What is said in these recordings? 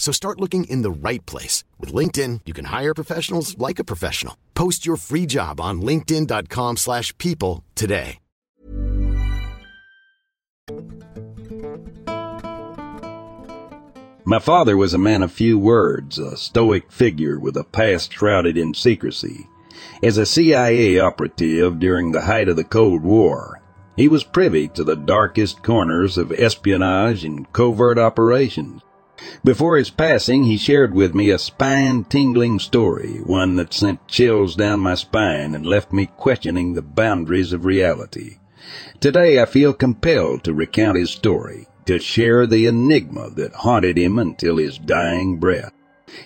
So start looking in the right place. With LinkedIn, you can hire professionals like a professional. Post your free job on linkedin.com slash people today. My father was a man of few words, a stoic figure with a past shrouded in secrecy. As a CIA operative during the height of the Cold War, he was privy to the darkest corners of espionage and covert operations. Before his passing, he shared with me a spine-tingling story, one that sent chills down my spine and left me questioning the boundaries of reality. Today I feel compelled to recount his story, to share the enigma that haunted him until his dying breath.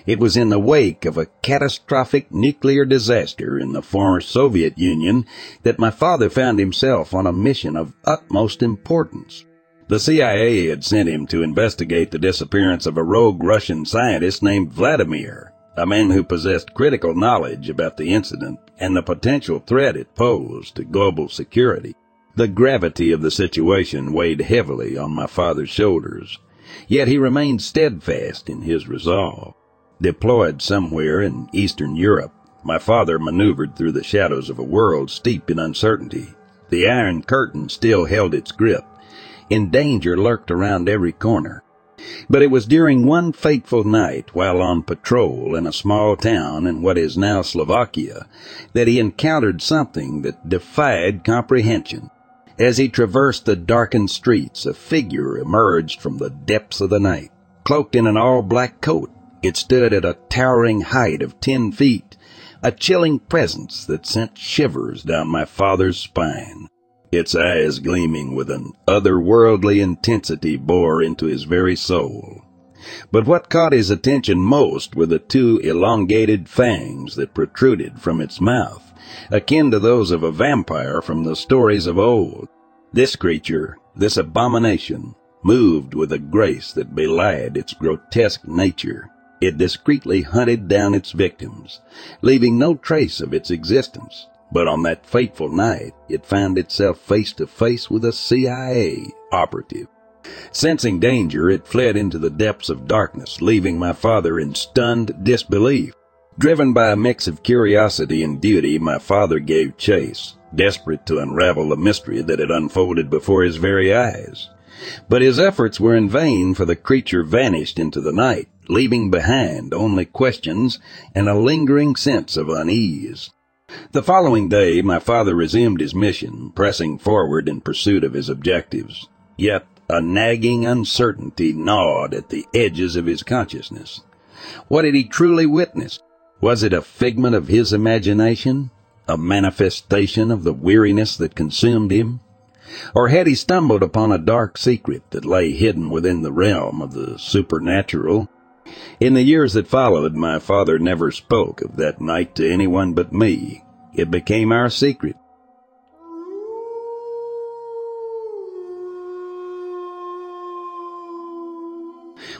It was in the wake of a catastrophic nuclear disaster in the former Soviet Union that my father found himself on a mission of utmost importance. The CIA had sent him to investigate the disappearance of a rogue Russian scientist named Vladimir, a man who possessed critical knowledge about the incident and the potential threat it posed to global security. The gravity of the situation weighed heavily on my father's shoulders, yet he remained steadfast in his resolve. Deployed somewhere in Eastern Europe, my father maneuvered through the shadows of a world steeped in uncertainty. The Iron Curtain still held its grip, and danger lurked around every corner. But it was during one fateful night while on patrol in a small town in what is now Slovakia that he encountered something that defied comprehension. As he traversed the darkened streets, a figure emerged from the depths of the night. Cloaked in an all-black coat, it stood at a towering height of ten feet, a chilling presence that sent shivers down my father's spine. Its eyes gleaming with an otherworldly intensity bore into his very soul. But what caught his attention most were the two elongated fangs that protruded from its mouth, akin to those of a vampire from the stories of old. This creature, this abomination, moved with a grace that belied its grotesque nature. It discreetly hunted down its victims, leaving no trace of its existence. But on that fateful night, it found itself face to face with a CIA operative. Sensing danger, it fled into the depths of darkness, leaving my father in stunned disbelief. Driven by a mix of curiosity and duty, my father gave chase, desperate to unravel the mystery that had unfolded before his very eyes. But his efforts were in vain, for the creature vanished into the night, leaving behind only questions and a lingering sense of unease. The following day, my father resumed his mission, pressing forward in pursuit of his objectives. Yet a nagging uncertainty gnawed at the edges of his consciousness. What had he truly witnessed? Was it a figment of his imagination? A manifestation of the weariness that consumed him? Or had he stumbled upon a dark secret that lay hidden within the realm of the supernatural? In the years that followed, my father never spoke of that night to anyone but me. It became our secret.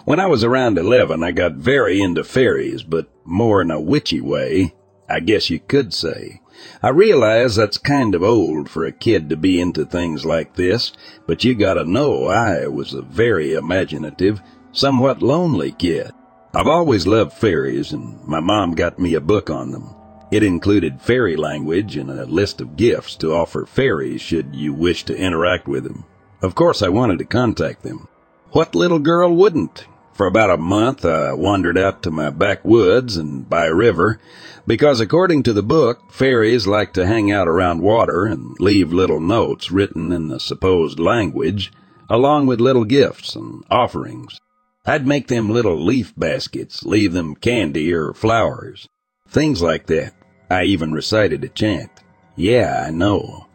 When I was around 11, I got very into fairies, but more in a witchy way, I guess you could say. I realize that's kind of old for a kid to be into things like this, but you gotta know I was a very imaginative, somewhat lonely kid. I've always loved fairies, and my mom got me a book on them. It included fairy language and a list of gifts to offer fairies should you wish to interact with them. Of course, I wanted to contact them. What little girl wouldn't? For about a month, I wandered out to my backwoods and by river, because according to the book, fairies like to hang out around water and leave little notes written in the supposed language, along with little gifts and offerings. I'd make them little leaf baskets, leave them candy or flowers, things like that. I even recited a chant. Yeah, I know.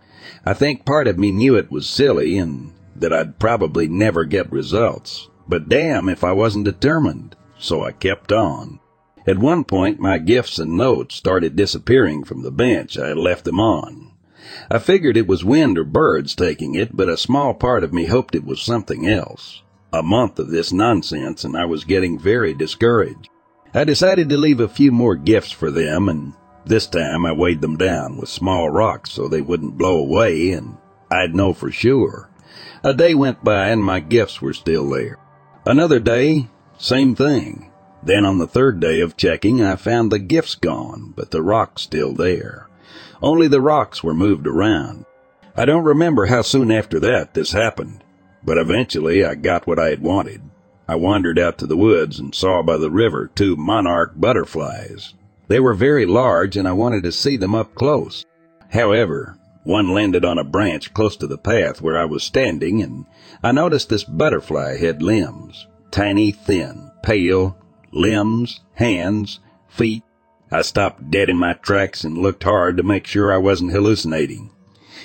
I think part of me knew it was silly and that I'd probably never get results. But damn if I wasn't determined. So I kept on. At one point, my gifts and notes started disappearing from the bench I had left them on. I figured it was wind or birds taking it, but a small part of me hoped it was something else. A month of this nonsense, and I was getting very discouraged. I decided to leave a few more gifts for them, and this time I weighed them down with small rocks so they wouldn't blow away, and I'd know for sure. A day went by, and my gifts were still there. Another day, same thing. Then on the third day of checking, I found the gifts gone, but the rocks still there. Only the rocks were moved around. I don't remember how soon after that this happened, but eventually I got what I had wanted. I wandered out to the woods and saw by the river two monarch butterflies. They were very large and I wanted to see them up close. However, one landed on a branch close to the path where I was standing, and I noticed this butterfly had limbs. Tiny, thin, pale, limbs, hands, feet. I stopped dead in my tracks and looked hard to make sure I wasn't hallucinating.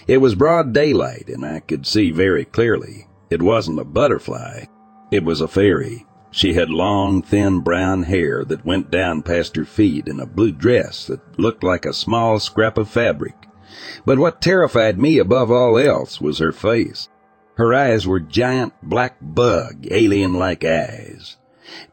It was broad daylight, and I could see very clearly. It wasn't a butterfly. It was a fairy. She had long, thin brown hair that went down past her feet and a blue dress that looked like a small scrap of fabric. But what terrified me above all else was her face. Her eyes were giant black bug, alien-like eyes.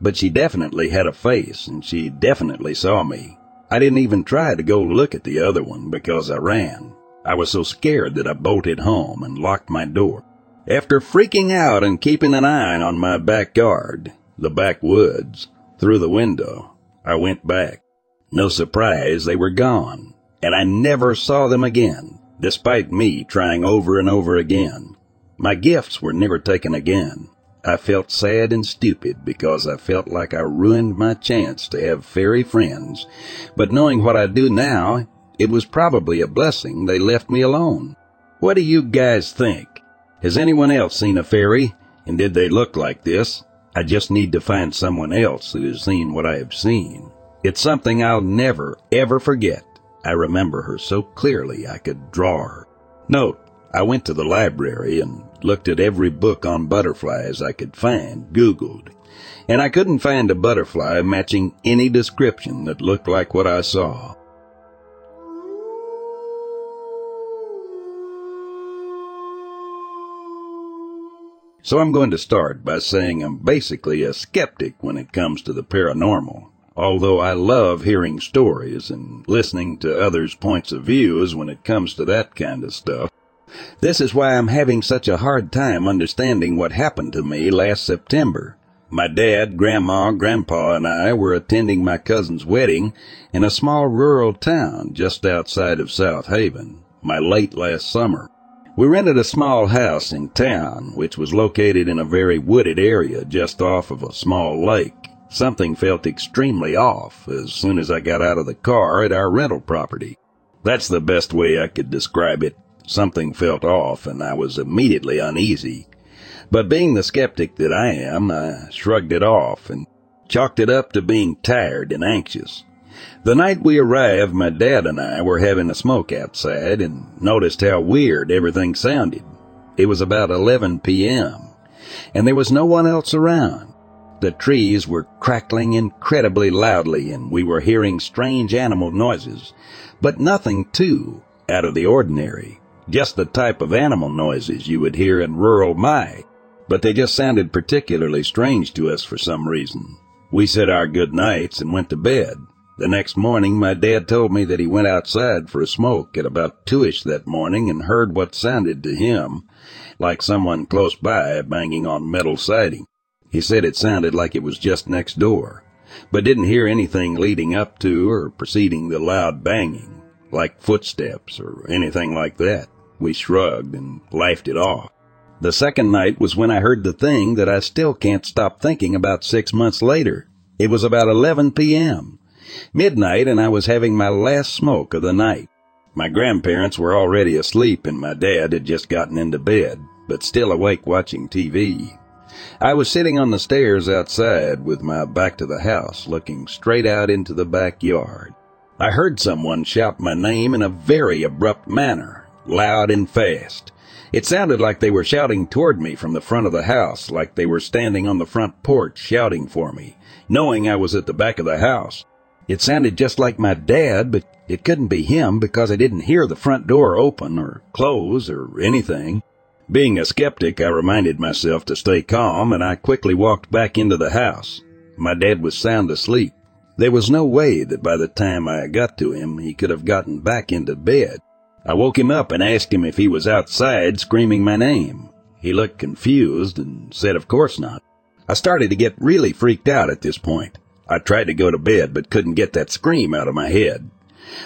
But she definitely had a face, and she definitely saw me. I didn't even try to go look at the other one because I ran. I was so scared that I bolted home and locked my door. After freaking out and keeping an eye on my backyard, the backwoods, through the window, I went back. No surprise, they were gone and I never saw them again, despite me trying over and over again. My gifts were never taken again. I felt sad and stupid because I felt like I ruined my chance to have fairy friends, but knowing what I do now, it was probably a blessing they left me alone. What do you guys think? Has anyone else seen a fairy? And did they look like this? I just need to find someone else who has seen what I have seen. It's something I'll never, ever forget. I remember her so clearly I could draw her. Note, I went to the library and looked at every book on butterflies I could find, Googled, and I couldn't find a butterfly matching any description that looked like what I saw. So I'm going to start by saying I'm basically a skeptic when it comes to the paranormal although I love hearing stories and listening to others' points of views when it comes to that kind of stuff. This is why I'm having such a hard time understanding what happened to me last September. My dad, grandma, grandpa, and I were attending my cousin's wedding in a small rural town just outside of South Haven, my late last summer. We rented a small house in town, which was located in a very wooded area just off of a small lake. Something felt extremely off as soon as I got out of the car at our rental property. That's the best way I could describe it. Something felt off and I was immediately uneasy. But being the skeptic that I am, I shrugged it off and chalked it up to being tired and anxious. The night we arrived, my dad and I were having a smoke outside and noticed how weird everything sounded. It was about 11 p.m., and there was no one else around. The trees were crackling incredibly loudly, and we were hearing strange animal noises, but nothing too out of the ordinary. Just the type of animal noises you would hear in rural Mai, but they just sounded particularly strange to us for some reason. We said our good nights and went to bed. The next morning, my dad told me that he went outside for a smoke at about two-ish that morning and heard what sounded to him like someone close by banging on metal siding. He said it sounded like it was just next door, but didn't hear anything leading up to or preceding the loud banging, like footsteps or anything like that. We shrugged and laughed it off. The second night was when I heard the thing that I still can't stop thinking about six months later. It was about 11 p.m. Midnight, and I was having my last smoke of the night. My grandparents were already asleep, and my dad had just gotten into bed, but still awake watching TV. I was sitting on the stairs outside with my back to the house, looking straight out into the backyard. I heard someone shout my name in a very abrupt manner, loud and fast. It sounded like they were shouting toward me from the front of the house, like they were standing on the front porch shouting for me, knowing I was at the back of the house. It sounded just like my dad, but it couldn't be him because I didn't hear the front door open or close or anything. Being a skeptic, I reminded myself to stay calm and I quickly walked back into the house. My dad was sound asleep. There was no way that by the time I got to him, he could have gotten back into bed. I woke him up and asked him if he was outside screaming my name. He looked confused and said of course not. I started to get really freaked out at this point. I tried to go to bed but couldn't get that scream out of my head.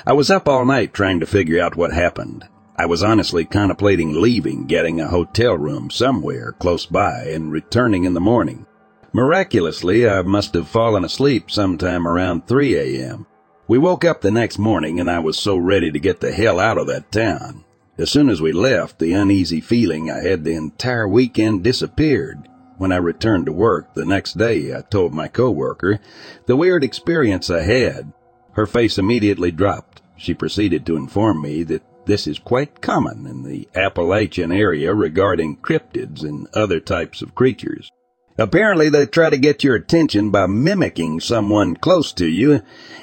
I was up all night trying to figure out what happened. I was honestly contemplating leaving, getting a hotel room somewhere close by, and returning in the morning. Miraculously, I must have fallen asleep sometime around 3 a.m. We woke up the next morning and I was so ready to get the hell out of that town. As soon as we left, the uneasy feeling I had the entire weekend disappeared. When I returned to work the next day, I told my coworker the weird experience I had. Her face immediately dropped. She proceeded to inform me that this is quite common in the Appalachian area regarding cryptids and other types of creatures. Apparently they try to get your attention by mimicking someone close to you,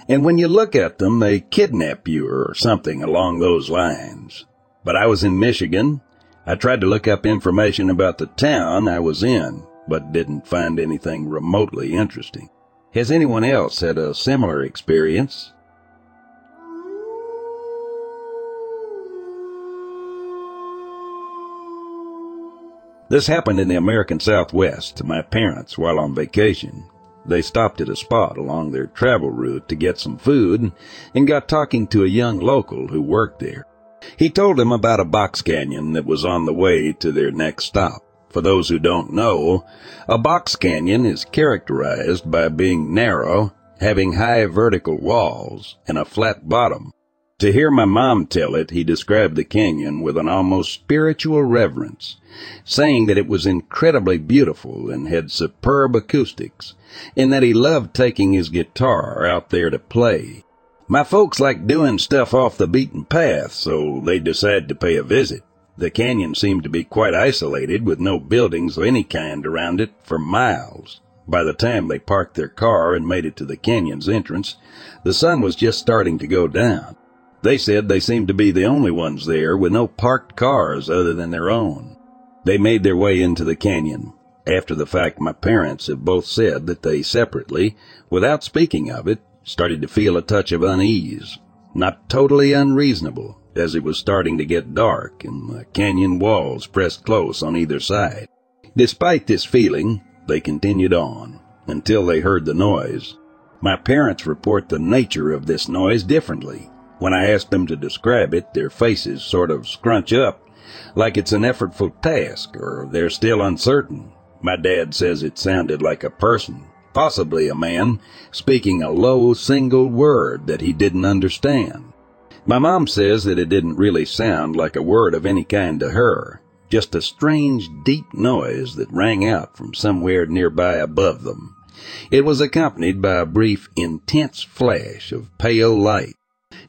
and when you look at them, they kidnap you or something along those lines. But I was in Michigan, I tried to look up information about the town I was in, but didn't find anything remotely interesting. Has anyone else had a similar experience? This happened in the American Southwest to my parents while on vacation. They stopped at a spot along their travel route to get some food and got talking to a young local who worked there. He told him about a box canyon that was on the way to their next stop. For those who don't know, a box canyon is characterized by being narrow, having high vertical walls, and a flat bottom. To hear my mom tell it, he described the canyon with an almost spiritual reverence, saying that it was incredibly beautiful and had superb acoustics, and that he loved taking his guitar out there to play. My folks like doing stuff off the beaten path, so they decided to pay a visit. The canyon seemed to be quite isolated with no buildings of any kind around it for miles. By the time they parked their car and made it to the canyon's entrance, the sun was just starting to go down. They said they seemed to be the only ones there with no parked cars other than their own. They made their way into the canyon. After the fact, my parents have both said that they separately, without speaking of it, started to feel a touch of unease. Not totally unreasonable, as it was starting to get dark and the canyon walls pressed close on either side. Despite this feeling, they continued on until they heard the noise. My parents report the nature of this noise differently. When I ask them to describe it, their faces sort of scrunch up, like it's an effortful task, or they're still uncertain. My dad says it sounded like a person, possibly a man, speaking a low single word that he didn't understand. My mom says that it didn't really sound like a word of any kind to her, just a strange deep noise that rang out from somewhere nearby above them. It was accompanied by a brief, intense flash of pale light.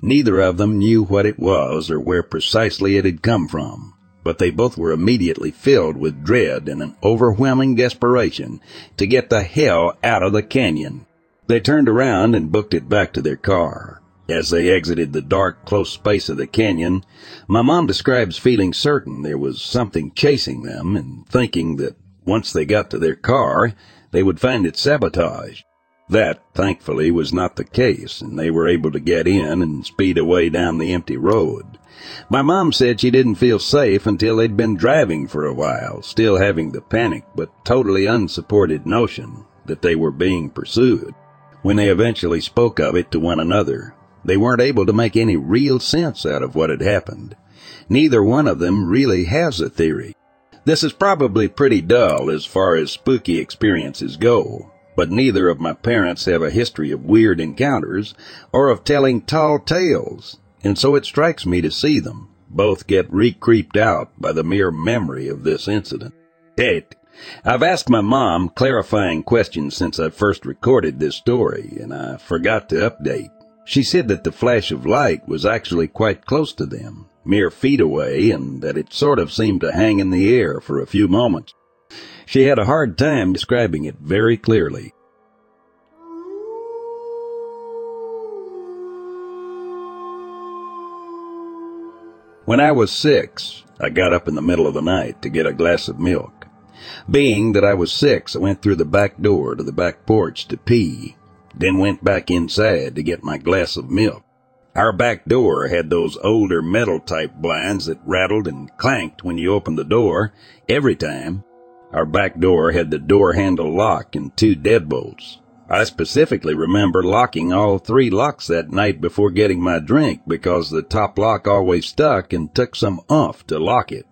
Neither of them knew what it was or where precisely it had come from, but they both were immediately filled with dread and an overwhelming desperation to get the hell out of the canyon. They turned around and booked it back to their car. As they exited the dark, close space of the canyon, my mom describes feeling certain there was something chasing them and thinking that once they got to their car, they would find it sabotaged. That, thankfully, was not the case, and they were able to get in and speed away down the empty road. My mom said she didn't feel safe until they'd been driving for a while, still having the panic but totally unsupported notion that they were being pursued. When they eventually spoke of it to one another, they weren't able to make any real sense out of what had happened. Neither one of them really has a theory. This is probably pretty dull as far as spooky experiences go, but neither of my parents have a history of weird encounters or of telling tall tales, and so it strikes me to see them both get re-creeped out by the mere memory of this incident. Heck, I've asked my mom clarifying questions since I first recorded this story, and I forgot to update. She said that the flash of light was actually quite close to them, mere feet away and that it sort of seemed to hang in the air for a few moments. She had a hard time describing it very clearly. When I was six, I got up in the middle of the night to get a glass of milk. Being that I was six, I went through the back door to the back porch to pee, then went back inside to get my glass of milk. Our back door had those older metal type blinds that rattled and clanked when you opened the door every time. Our back door had the door handle lock and two deadbolts. I specifically remember locking all three locks that night before getting my drink because the top lock always stuck and took some oomph to lock it.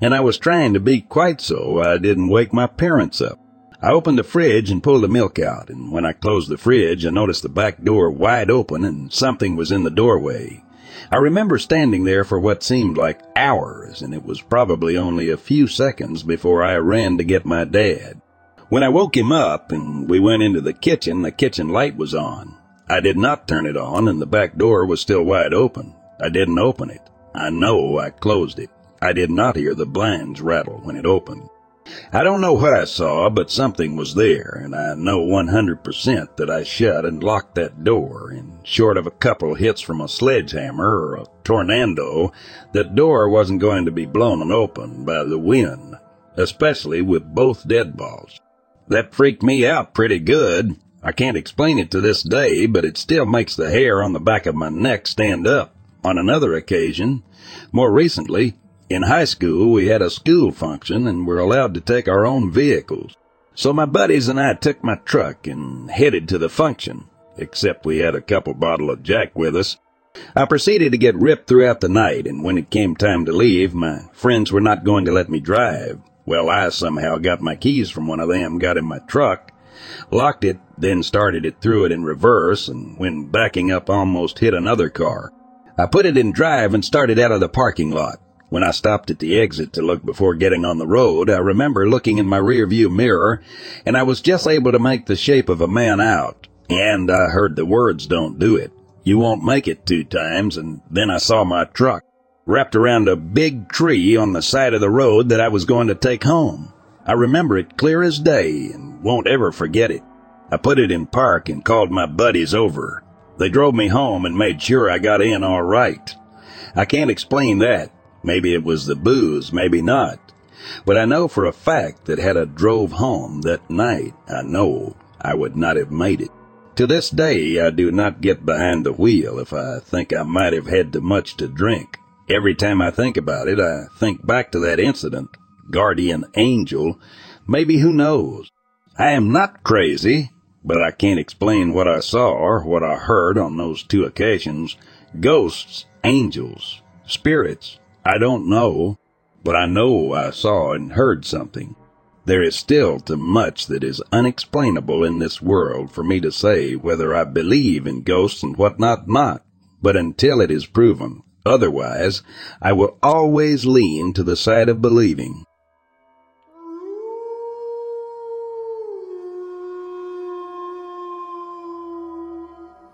And I was trying to be quite so I didn't wake my parents up. I opened the fridge and pulled the milk out, and when I closed the fridge, I noticed the back door wide open and something was in the doorway. I remember standing there for what seemed like hours, and it was probably only a few seconds before I ran to get my dad. When I woke him up and we went into the kitchen, the kitchen light was on. I did not turn it on, and the back door was still wide open. I didn't open it. I know I closed it. I did not hear the blinds rattle when it opened. I don't know what I saw, but something was there, and I know 100% that I shut and locked that door, and short of a couple hits from a sledgehammer or a tornado, that door wasn't going to be blown open by the wind, especially with both deadbolts. That freaked me out pretty good. I can't explain it to this day, but it still makes the hair on the back of my neck stand up. On another occasion, more recently, in high school, we had a school function and were allowed to take our own vehicles. So my buddies and I took my truck and headed to the function, except we had a couple bottle of Jack with us. I proceeded to get ripped throughout the night, and when it came time to leave, my friends were not going to let me drive. Well, I somehow got my keys from one of them, got in my truck, locked it, then started it through it in reverse, and when backing up almost hit another car. I put it in drive and started out of the parking lot. When I stopped at the exit to look before getting on the road, I remember looking in my rearview mirror, and I was just able to make the shape of a man out. And I heard the words, don't do it. You won't make it two times, and then I saw my truck wrapped around a big tree on the side of the road that I was going to take home. I remember it clear as day and won't ever forget it. I put it in park and called my buddies over. They drove me home and made sure I got in all right. I can't explain that, Maybe it was the booze, maybe not. But I know for a fact that had I drove home that night, I know I would not have made it. To this day, I do not get behind the wheel if I think I might have had too much to drink. Every time I think about it, I think back to that incident. Guardian angel. Maybe who knows? I am not crazy, but I can't explain what I saw or what I heard on those two occasions. Ghosts, angels, spirits. I don't know, but I know I saw and heard something. There is still too much that is unexplainable in this world for me to say whether I believe in ghosts and what not not. But until it is proven otherwise, I will always lean to the side of believing.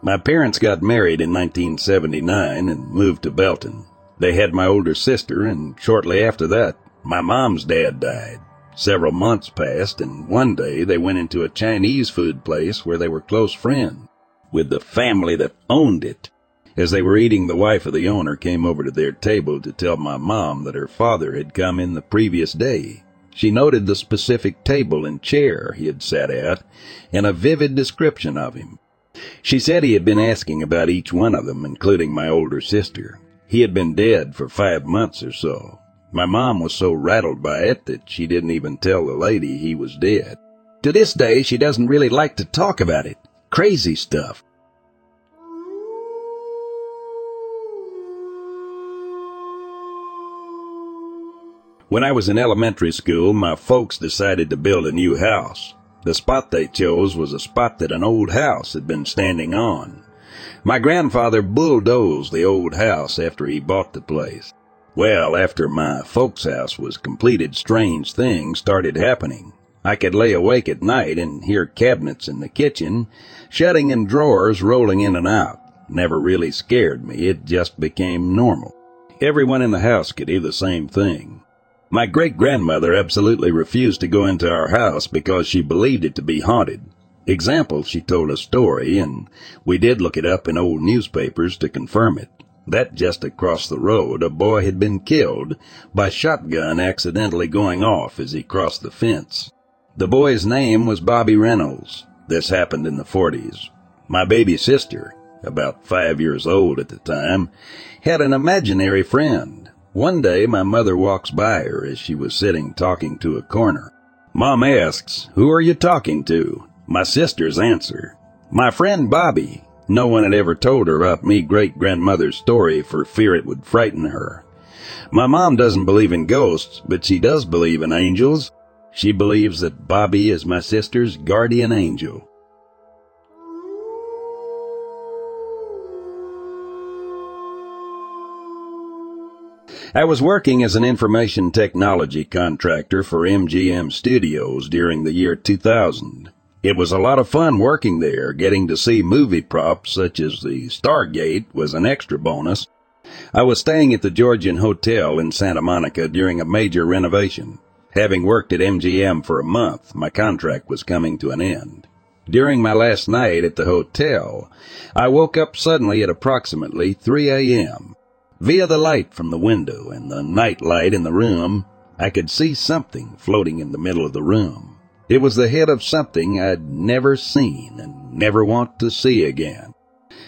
My parents got married in 1979 and moved to Belton. They had my older sister, and shortly after that, my mom's dad died. Several months passed, and one day they went into a Chinese food place where they were close friends with the family that owned it. As they were eating, the wife of the owner came over to their table to tell my mom that her father had come in the previous day. She noted the specific table and chair he had sat at and a vivid description of him. She said he had been asking about each one of them, including my older sister. He had been dead for five months or so. My mom was so rattled by it that she didn't even tell the lady he was dead. To this day, she doesn't really like to talk about it. Crazy stuff. When I was in elementary school, my folks decided to build a new house. The spot they chose was a spot that an old house had been standing on. My grandfather bulldozed the old house after he bought the place. Well, after my folks' house was completed, strange things started happening. I could lay awake at night and hear cabinets in the kitchen shutting and drawers rolling in and out. Never really scared me, it just became normal. Everyone in the house could hear the same thing. My great grandmother absolutely refused to go into our house because she believed it to be haunted. Example, she told a story, and we did look it up in old newspapers to confirm it. That just across the road, a boy had been killed by shotgun accidentally going off as he crossed the fence. The boy's name was Bobby Reynolds. This happened in the 40s. My baby sister, about five years old at the time, had an imaginary friend one day my mother walks by her as she was sitting talking to a corner. Mom asks, Who are you talking to? My sisters answer, My friend Bobby. No one had ever told her about me great grandmother's story for fear it would frighten her. My mom doesn't believe in ghosts, but she does believe in angels. She believes that Bobby is my sister's guardian angel. I was working as an information technology contractor for MGM Studios during the year 2000. It was a lot of fun working there, getting to see movie props such as the Stargate was an extra bonus. I was staying at the Georgian Hotel in Santa Monica during a major renovation. Having worked at MGM for a month, my contract was coming to an end. During my last night at the hotel, I woke up suddenly at approximately 3 a.m. Via the light from the window and the night light in the room, I could see something floating in the middle of the room. It was the head of something I'd never seen and never want to see again.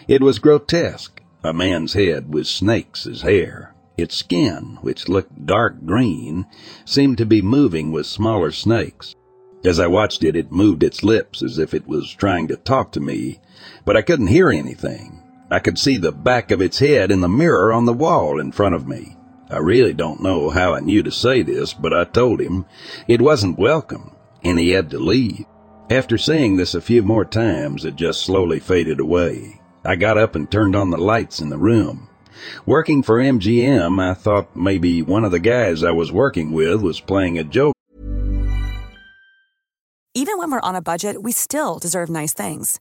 It was grotesque, a man's head with snakes as hair. Its skin, which looked dark green, seemed to be moving with smaller snakes. As I watched it, it moved its lips as if it was trying to talk to me, but I couldn't hear anything. I could see the back of its head in the mirror on the wall in front of me. I really don't know how I knew to say this, but I told him it wasn't welcome, and he had to leave. After saying this a few more times, it just slowly faded away. I got up and turned on the lights in the room. Working for MGM, I thought maybe one of the guys I was working with was playing a joke. Even when we're on a budget, we still deserve nice things.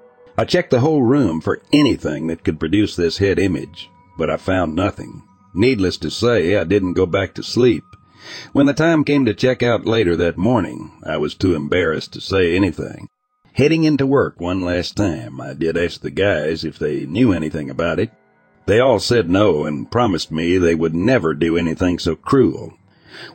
I checked the whole room for anything that could produce this head image, but I found nothing. Needless to say, I didn't go back to sleep. When the time came to check out later that morning, I was too embarrassed to say anything. Heading into work one last time, I did ask the guys if they knew anything about it. They all said no and promised me they would never do anything so cruel.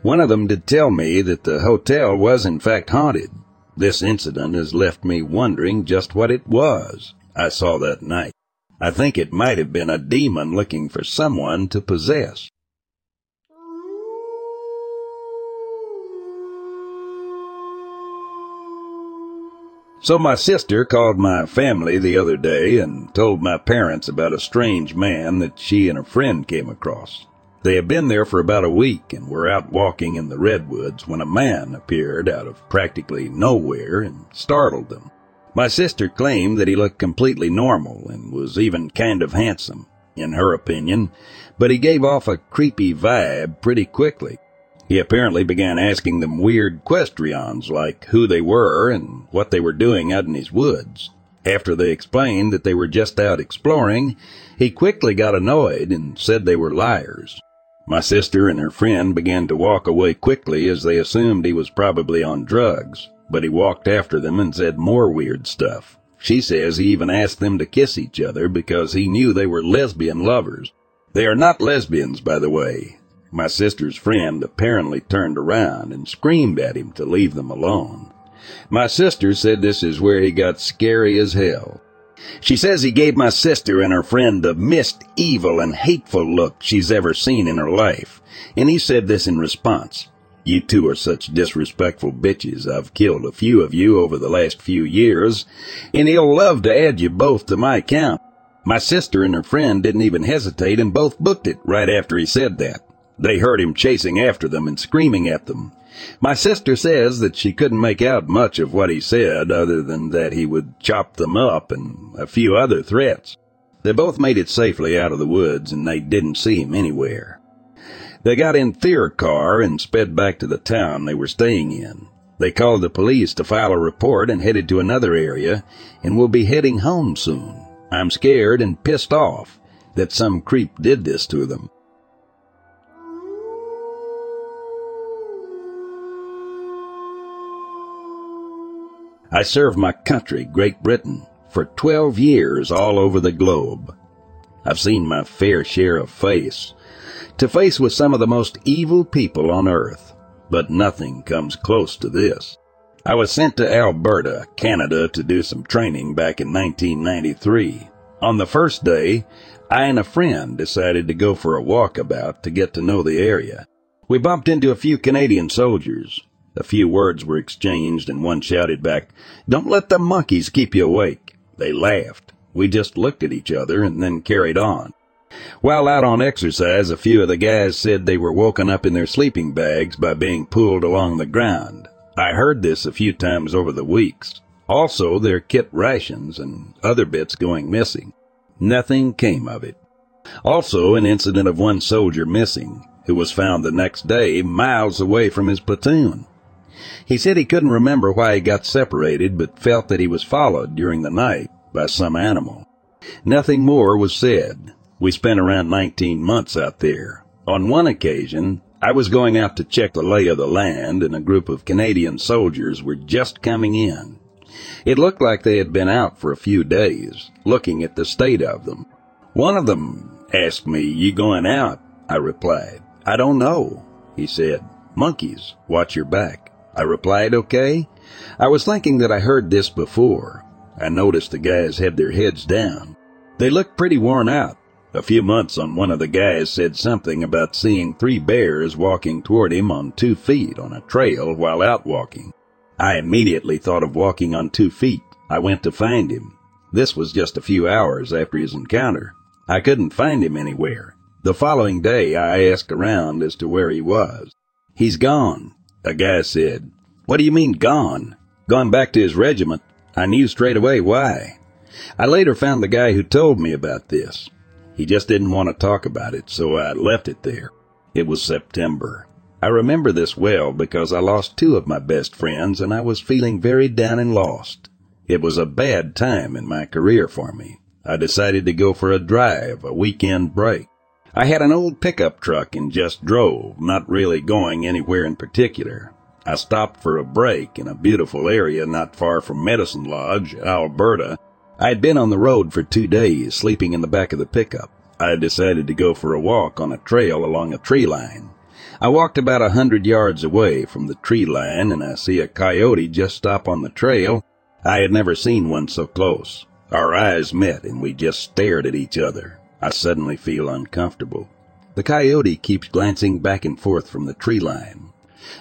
One of them did tell me that the hotel was in fact haunted. This incident has left me wondering just what it was I saw that night. I think it might have been a demon looking for someone to possess. So my sister called my family the other day and told my parents about a strange man that she and a friend came across. They had been there for about a week and were out walking in the redwoods when a man appeared out of practically nowhere and startled them. My sister claimed that he looked completely normal and was even kind of handsome, in her opinion, but he gave off a creepy vibe pretty quickly. He apparently began asking them weird questions like who they were and what they were doing out in his woods. After they explained that they were just out exploring, he quickly got annoyed and said they were liars. My sister and her friend began to walk away quickly as they assumed he was probably on drugs, but he walked after them and said more weird stuff. She says he even asked them to kiss each other because he knew they were lesbian lovers. They are not lesbians, by the way. My sister's friend apparently turned around and screamed at him to leave them alone. My sister said this is where he got scary as hell. She says he gave my sister and her friend the most evil and hateful look she's ever seen in her life, and he said this in response. You two are such disrespectful bitches. I've killed a few of you over the last few years, and he'll love to add you both to my count. My sister and her friend didn't even hesitate and both booked it right after he said that. They heard him chasing after them and screaming at them. My sister says that she couldn't make out much of what he said other than that he would chop them up and a few other threats. They both made it safely out of the woods and they didn't see him anywhere. They got in their car and sped back to the town they were staying in. They called the police to file a report and headed to another area and will be heading home soon. I'm scared and pissed off that some creep did this to them. I served my country, Great Britain, for 12 years all over the globe. I've seen my fair share of face, to face with some of the most evil people on earth, but nothing comes close to this. I was sent to Alberta, Canada to do some training back in 1993. On the first day, I and a friend decided to go for a walkabout to get to know the area. We bumped into a few Canadian soldiers, a few words were exchanged, and one shouted back, Don't let the monkeys keep you awake. They laughed. We just looked at each other and then carried on. While out on exercise, a few of the guys said they were woken up in their sleeping bags by being pulled along the ground. I heard this a few times over the weeks. Also, their kit rations and other bits going missing. Nothing came of it. Also, an incident of one soldier missing, who was found the next day miles away from his platoon. He said he couldn't remember why he got separated, but felt that he was followed during the night by some animal. Nothing more was said. We spent around 19 months out there. On one occasion, I was going out to check the lay of the land, and a group of Canadian soldiers were just coming in. It looked like they had been out for a few days, looking at the state of them. One of them asked me, You going out? I replied, I don't know. He said, Monkeys, watch your back. I replied, okay. I was thinking that I heard this before. I noticed the guys had their heads down. They looked pretty worn out. A few months on one of the guys said something about seeing three bears walking toward him on two feet on a trail while out walking. I immediately thought of walking on two feet. I went to find him. This was just a few hours after his encounter. I couldn't find him anywhere. The following day I asked around as to where he was. He's gone, a guy said, What do you mean gone? Gone back to his regiment. I knew straight away why. I later found the guy who told me about this. He just didn't want to talk about it, so I left it there. It was September. I remember this well because I lost two of my best friends and I was feeling very down and lost. It was a bad time in my career for me. I decided to go for a drive, a weekend break. I had an old pickup truck and just drove, not really going anywhere in particular. I stopped for a break in a beautiful area not far from Medicine Lodge, Alberta. I had been on the road for two days, sleeping in the back of the pickup. I decided to go for a walk on a trail along a tree line. I walked about a hundred yards away from the tree line and I see a coyote just stop on the trail. I had never seen one so close. Our eyes met and we just stared at each other. I suddenly feel uncomfortable. The coyote keeps glancing back and forth from the tree line.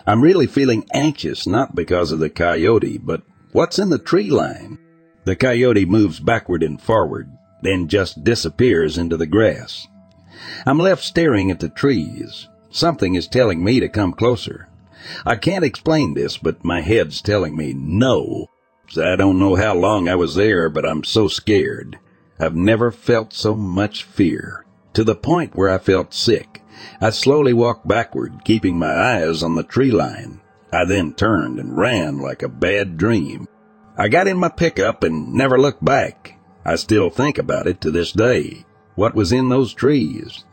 I'm really feeling anxious not because of the coyote, but what's in the tree line? The coyote moves backward and forward, then just disappears into the grass. I'm left staring at the trees. Something is telling me to come closer. I can't explain this, but my head's telling me no. I don't know how long I was there, but I'm so scared. I've never felt so much fear, to the point where I felt sick. I slowly walked backward, keeping my eyes on the tree line. I then turned and ran like a bad dream. I got in my pickup and never looked back. I still think about it to this day. What was in those trees?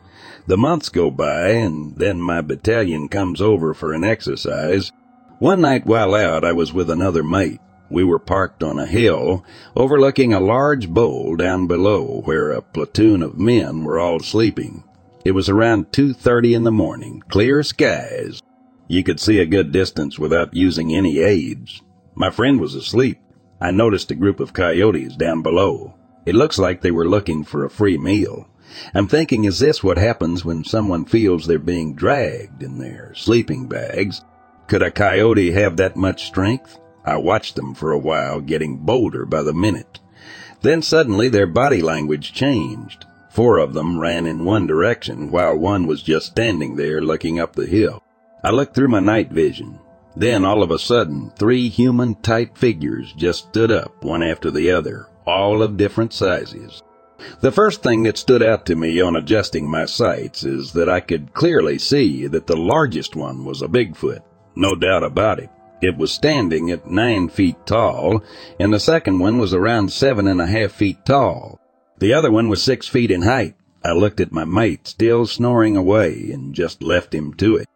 The months go by and then my battalion comes over for an exercise. One night while out, I was with another mate. We were parked on a hill overlooking a large bowl down below where a platoon of men were all sleeping. It was around 2.30 in the morning, clear skies. You could see a good distance without using any aids. My friend was asleep. I noticed a group of coyotes down below. It looks like they were looking for a free meal. I'm thinking, is this what happens when someone feels they're being dragged in their sleeping bags? Could a coyote have that much strength? I watched them for a while, getting bolder by the minute. Then suddenly their body language changed. Four of them ran in one direction, while one was just standing there looking up the hill. I looked through my night vision. Then all of a sudden, three human type figures just stood up, one after the other, all of different sizes. The first thing that stood out to me on adjusting my sights is that I could clearly see that the largest one was a Bigfoot. No doubt about it. It was standing at nine feet tall, and the second one was around seven and a half feet tall. The other one was six feet in height. I looked at my mate, still snoring away, and just left him to it.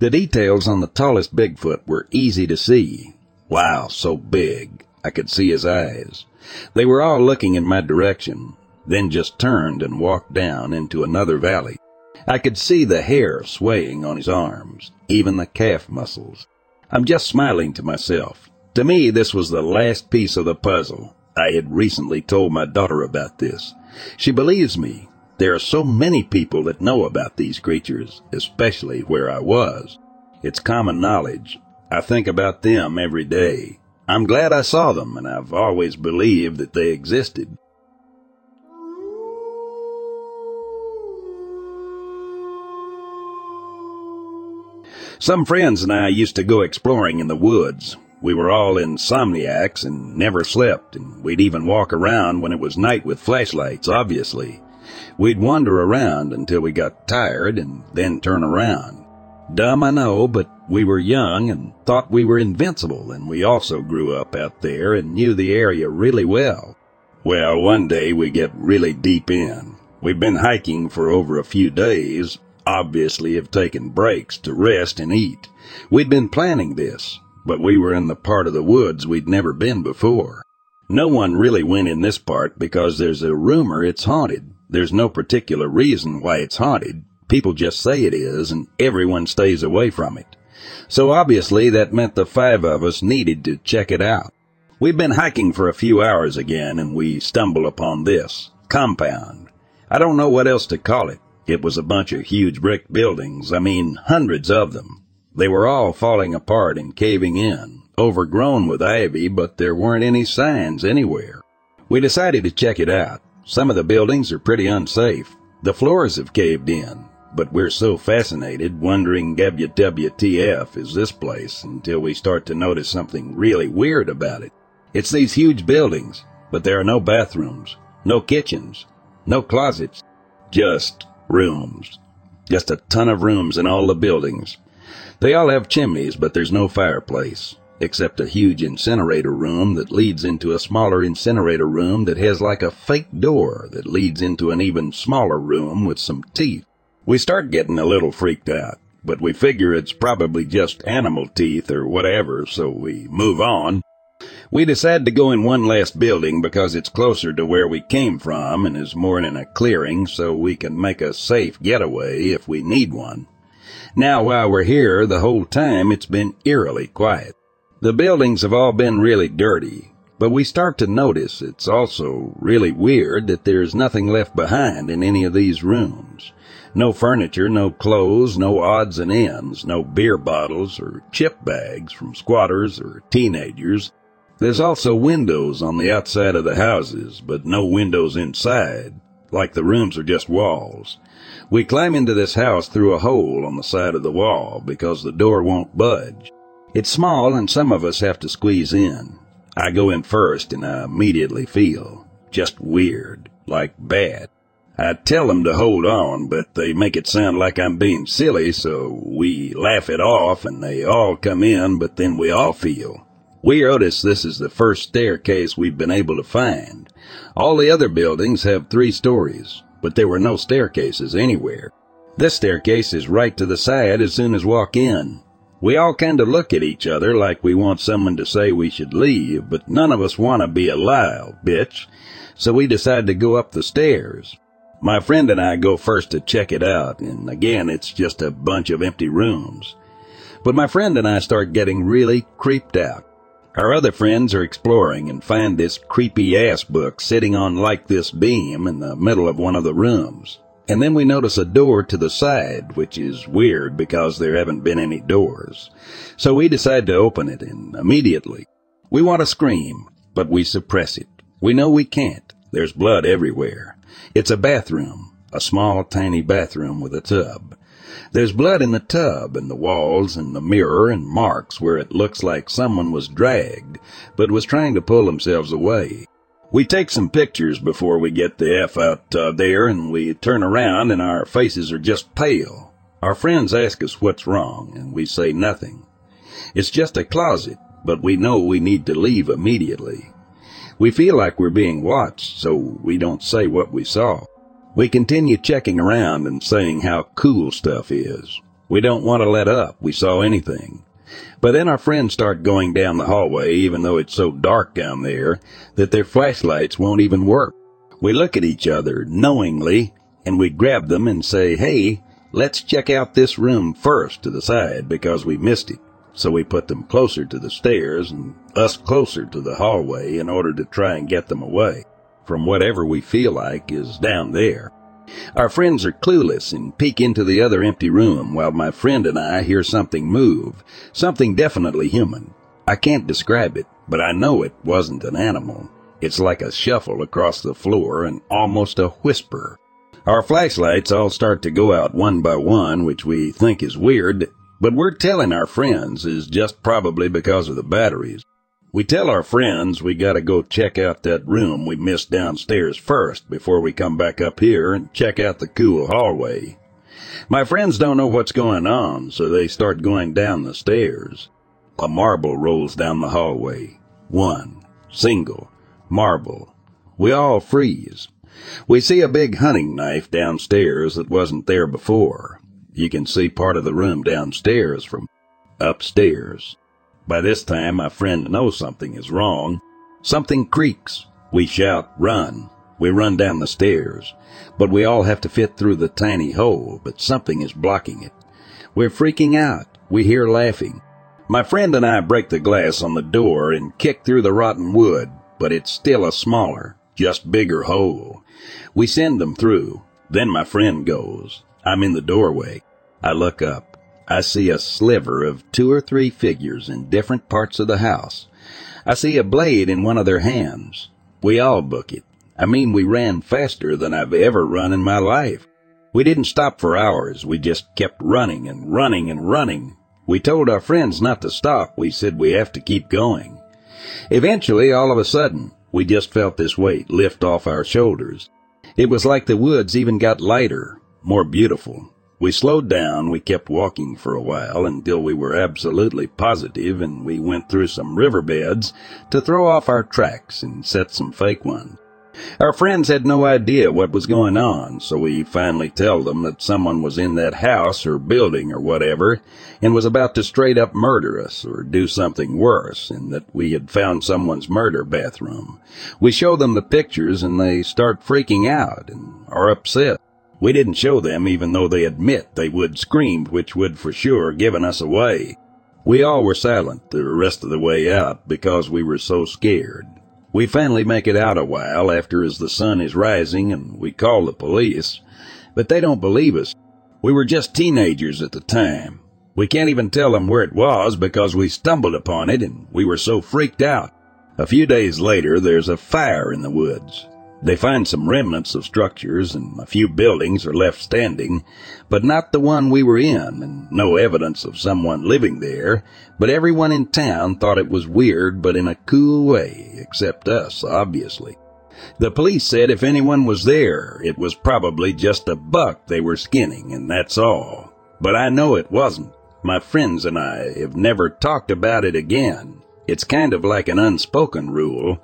The details on the tallest Bigfoot were easy to see. Wow, so big. I could see his eyes. They were all looking in my direction, then just turned and walked down into another valley. I could see the hair swaying on his arms, even the calf muscles. I'm just smiling to myself. To me, this was the last piece of the puzzle. I had recently told my daughter about this. She believes me. There are so many people that know about these creatures, especially where I was. It's common knowledge. I think about them every day. I'm glad I saw them, and I've always believed that they existed. Some friends and I used to go exploring in the woods. We were all insomniacs and never slept, and we'd even walk around when it was night with flashlights, obviously. We'd wander around until we got tired and then turn around. Dumb, I know, but we were young and thought we were invincible, and we also grew up out there and knew the area really well. Well, one day we get really deep in. We've been hiking for over a few days, obviously have taken breaks to rest and eat. We'd been planning this, but we were in the part of the woods we'd never been before. No one really went in this part because there's a rumor it's haunted. There's no particular reason why it's haunted. People just say it is, and everyone stays away from it. So obviously that meant the five of us needed to check it out. We've been hiking for a few hours again, and we stumble upon this compound. I don't know what else to call it. It was a bunch of huge brick buildings, I mean hundreds of them. They were all falling apart and caving in, overgrown with ivy, but there weren't any signs anywhere. We decided to check it out. Some of the buildings are pretty unsafe. The floors have caved in, but we're so fascinated, wondering WWTF is this place until we start to notice something really weird about it. It's these huge buildings, but there are no bathrooms, no kitchens, no closets, just Rooms. Just a ton of rooms in all the buildings. They all have chimneys, but there's no fireplace, except a huge incinerator room that leads into a smaller incinerator room that has like a fake door that leads into an even smaller room with some teeth. We start getting a little freaked out, but we figure it's probably just animal teeth or whatever, so we move on. We decide to go in one last building because it's closer to where we came from and is more in a clearing so we can make a safe getaway if we need one. Now, while we're here, the whole time it's been eerily quiet. The buildings have all been really dirty, but we start to notice it's also really weird that there's nothing left behind in any of these rooms. No furniture, no clothes, no odds and ends, no beer bottles or chip bags from squatters or teenagers. There's also windows on the outside of the houses, but no windows inside, like the rooms are just walls. We climb into this house through a hole on the side of the wall because the door won't budge. It's small and some of us have to squeeze in. I go in first and I immediately feel just weird, like bad. I tell them to hold on, but they make it sound like I'm being silly, so we laugh it off and they all come in, but then we all feel. We notice this is the first staircase we've been able to find. All the other buildings have three stories, but there were no staircases anywhere. This staircase is right to the side as soon as walk in. We all kind of look at each other like we want someone to say we should leave, but none of us want to be a alive, bitch. So we decide to go up the stairs. My friend and I go first to check it out, and again, it's just a bunch of empty rooms. But my friend and I start getting really creeped out. Our other friends are exploring and find this creepy ass book sitting on like this beam in the middle of one of the rooms. And then we notice a door to the side, which is weird because there haven't been any doors. So we decide to open it and immediately. We want to scream, but we suppress it. We know we can't. There's blood everywhere. It's a bathroom, a small tiny bathroom with a tub. There's blood in the tub and the walls and the mirror and marks where it looks like someone was dragged, but was trying to pull themselves away. We take some pictures before we get the F out uh, there and we turn around and our faces are just pale. Our friends ask us what's wrong and we say nothing. It's just a closet, but we know we need to leave immediately. We feel like we're being watched, so we don't say what we saw. We continue checking around and saying how cool stuff is. We don't want to let up we saw anything. But then our friends start going down the hallway, even though it's so dark down there that their flashlights won't even work. We look at each other knowingly and we grab them and say, hey, let's check out this room first to the side because we missed it. So we put them closer to the stairs and us closer to the hallway in order to try and get them away from whatever we feel like is down there. Our friends are clueless and peek into the other empty room while my friend and I hear something move, something definitely human. I can't describe it, but I know it wasn't an animal. It's like a shuffle across the floor and almost a whisper. Our flashlights all start to go out one by one, which we think is weird, but we're telling our friends is just probably because of the batteries. We tell our friends we gotta go check out that room we missed downstairs first before we come back up here and check out the cool hallway. My friends don't know what's going on, so they start going down the stairs. A marble rolls down the hallway. One. Single. Marble. We all freeze. We see a big hunting knife downstairs that wasn't there before. You can see part of the room downstairs from upstairs. By this time, my friend knows something is wrong. Something creaks. We shout, run. We run down the stairs, but we all have to fit through the tiny hole, but something is blocking it. We're freaking out. We hear laughing. My friend and I break the glass on the door and kick through the rotten wood, but it's still a smaller, just bigger hole. We send them through. Then my friend goes. I'm in the doorway. I look up. I see a sliver of two or three figures in different parts of the house. I see a blade in one of their hands. We all book it. I mean, we ran faster than I've ever run in my life. We didn't stop for hours. We just kept running and running and running. We told our friends not to stop. We said we have to keep going. Eventually, all of a sudden, we just felt this weight lift off our shoulders. It was like the woods even got lighter, more beautiful. We slowed down, we kept walking for a while until we were absolutely positive and we went through some riverbeds to throw off our tracks and set some fake ones. Our friends had no idea what was going on, so we finally tell them that someone was in that house or building or whatever and was about to straight up murder us or do something worse and that we had found someone's murder bathroom. We show them the pictures and they start freaking out and are upset. We didn't show them even though they admit they would scream, which would for sure given us away. We all were silent the rest of the way out because we were so scared. We finally make it out a while after as the sun is rising and we call the police, but they don't believe us. We were just teenagers at the time. We can't even tell them where it was because we stumbled upon it and we were so freaked out. A few days later, there's a fire in the woods. They find some remnants of structures and a few buildings are left standing, but not the one we were in and no evidence of someone living there, but everyone in town thought it was weird but in a cool way, except us, obviously. The police said if anyone was there, it was probably just a buck they were skinning and that's all. But I know it wasn't. My friends and I have never talked about it again. It's kind of like an unspoken rule,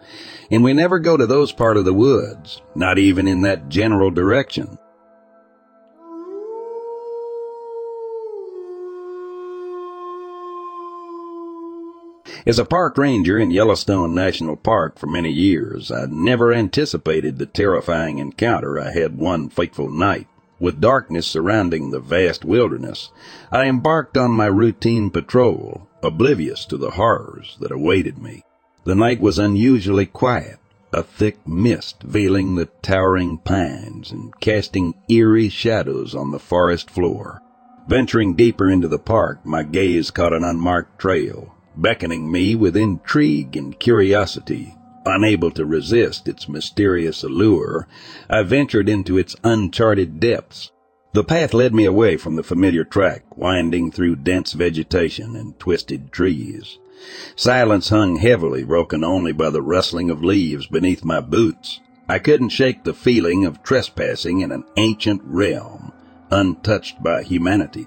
and we never go to those part of the woods, not even in that general direction. As a park ranger in Yellowstone National Park for many years, I never anticipated the terrifying encounter I had one fateful night. With darkness surrounding the vast wilderness, I embarked on my routine patrol, oblivious to the horrors that awaited me. The night was unusually quiet, a thick mist veiling the towering pines and casting eerie shadows on the forest floor. Venturing deeper into the park, my gaze caught an unmarked trail, beckoning me with intrigue and curiosity. Unable to resist its mysterious allure, I ventured into its uncharted depths. The path led me away from the familiar track, winding through dense vegetation and twisted trees. Silence hung heavily, broken only by the rustling of leaves beneath my boots. I couldn't shake the feeling of trespassing in an ancient realm, untouched by humanity.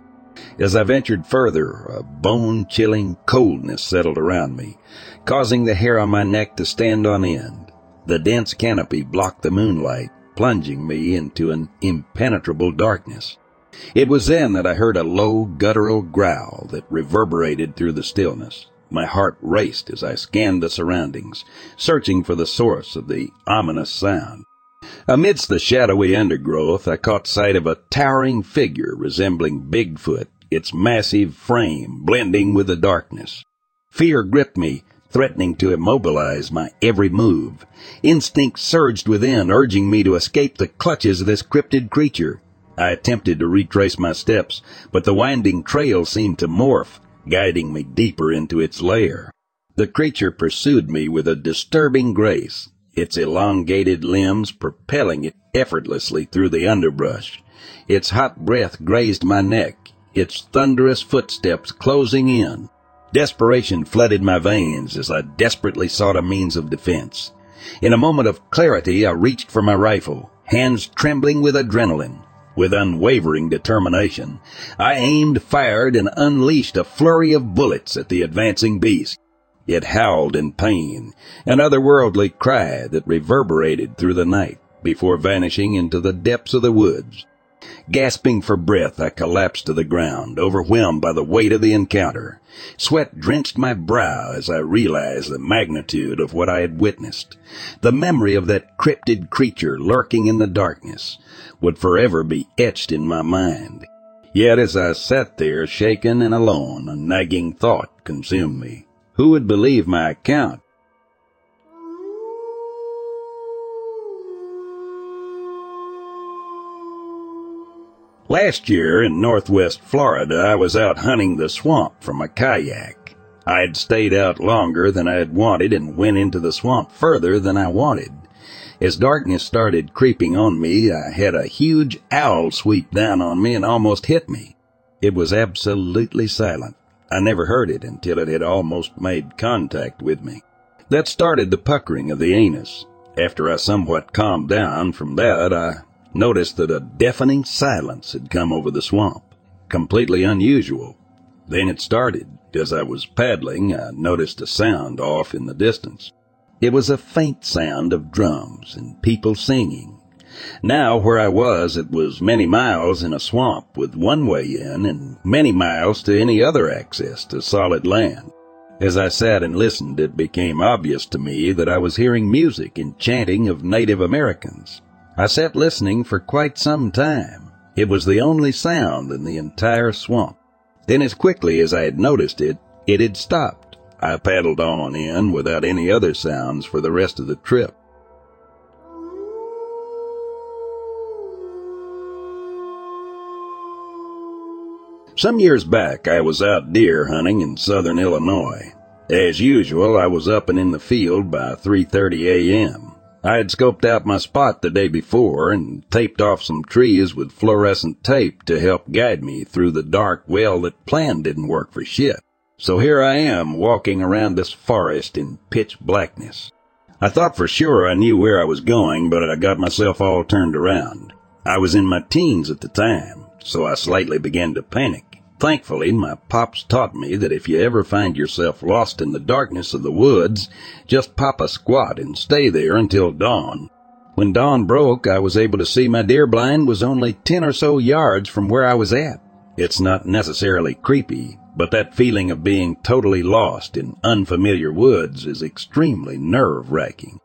As I ventured further, a bone-chilling coldness settled around me, causing the hair on my neck to stand on end. The dense canopy blocked the moonlight, plunging me into an impenetrable darkness. It was then that I heard a low, guttural growl that reverberated through the stillness. My heart raced as I scanned the surroundings, searching for the source of the ominous sound. Amidst the shadowy undergrowth, I caught sight of a towering figure resembling Bigfoot, its massive frame blending with the darkness. Fear gripped me, threatening to immobilize my every move. Instinct surged within, urging me to escape the clutches of this cryptid creature. I attempted to retrace my steps, but the winding trail seemed to morph, guiding me deeper into its lair. The creature pursued me with a disturbing grace, its elongated limbs propelling it effortlessly through the underbrush. Its hot breath grazed my neck, its thunderous footsteps closing in. Desperation flooded my veins as I desperately sought a means of defense. In a moment of clarity, I reached for my rifle, hands trembling with adrenaline. With unwavering determination, I aimed, fired, and unleashed a flurry of bullets at the advancing beast. It howled in pain, an otherworldly cry that reverberated through the night before vanishing into the depths of the woods. Gasping for breath, I collapsed to the ground, overwhelmed by the weight of the encounter. Sweat drenched my brow as I realized the magnitude of what I had witnessed. The memory of that cryptid creature lurking in the darkness would forever be etched in my mind. Yet as I sat there shaken and alone, a nagging thought consumed me. Who would believe my account? Last year in northwest Florida, I was out hunting the swamp from a kayak. I had stayed out longer than I had wanted and went into the swamp further than I wanted. As darkness started creeping on me, I had a huge owl sweep down on me and almost hit me. It was absolutely silent. I never heard it until it had almost made contact with me. That started the puckering of the anus. After I somewhat calmed down from that, I noticed that a deafening silence had come over the swamp, completely unusual. Then it started. As I was paddling, I noticed a sound off in the distance. It was a faint sound of drums and people singing. Now, where I was, it was many miles in a swamp with one way in and many miles to any other access to solid land. As I sat and listened, it became obvious to me that I was hearing music and chanting of Native Americans. I sat listening for quite some time. It was the only sound in the entire swamp. Then, as quickly as I had noticed it, it had stopped. I paddled on in without any other sounds for the rest of the trip. Some years back, I was out deer hunting in southern Illinois. As usual, I was up and in the field by 3.30 a.m. I had scoped out my spot the day before and taped off some trees with fluorescent tape to help guide me through the dark well that plan didn't work for shit. So here I am walking around this forest in pitch blackness. I thought for sure I knew where I was going, but I got myself all turned around. I was in my teens at the time, so I slightly began to panic. Thankfully, my pops taught me that if you ever find yourself lost in the darkness of the woods, just pop a squat and stay there until dawn. When dawn broke, I was able to see my deer blind was only 10 or so yards from where I was at. It's not necessarily creepy, but that feeling of being totally lost in unfamiliar woods is extremely nerve wracking.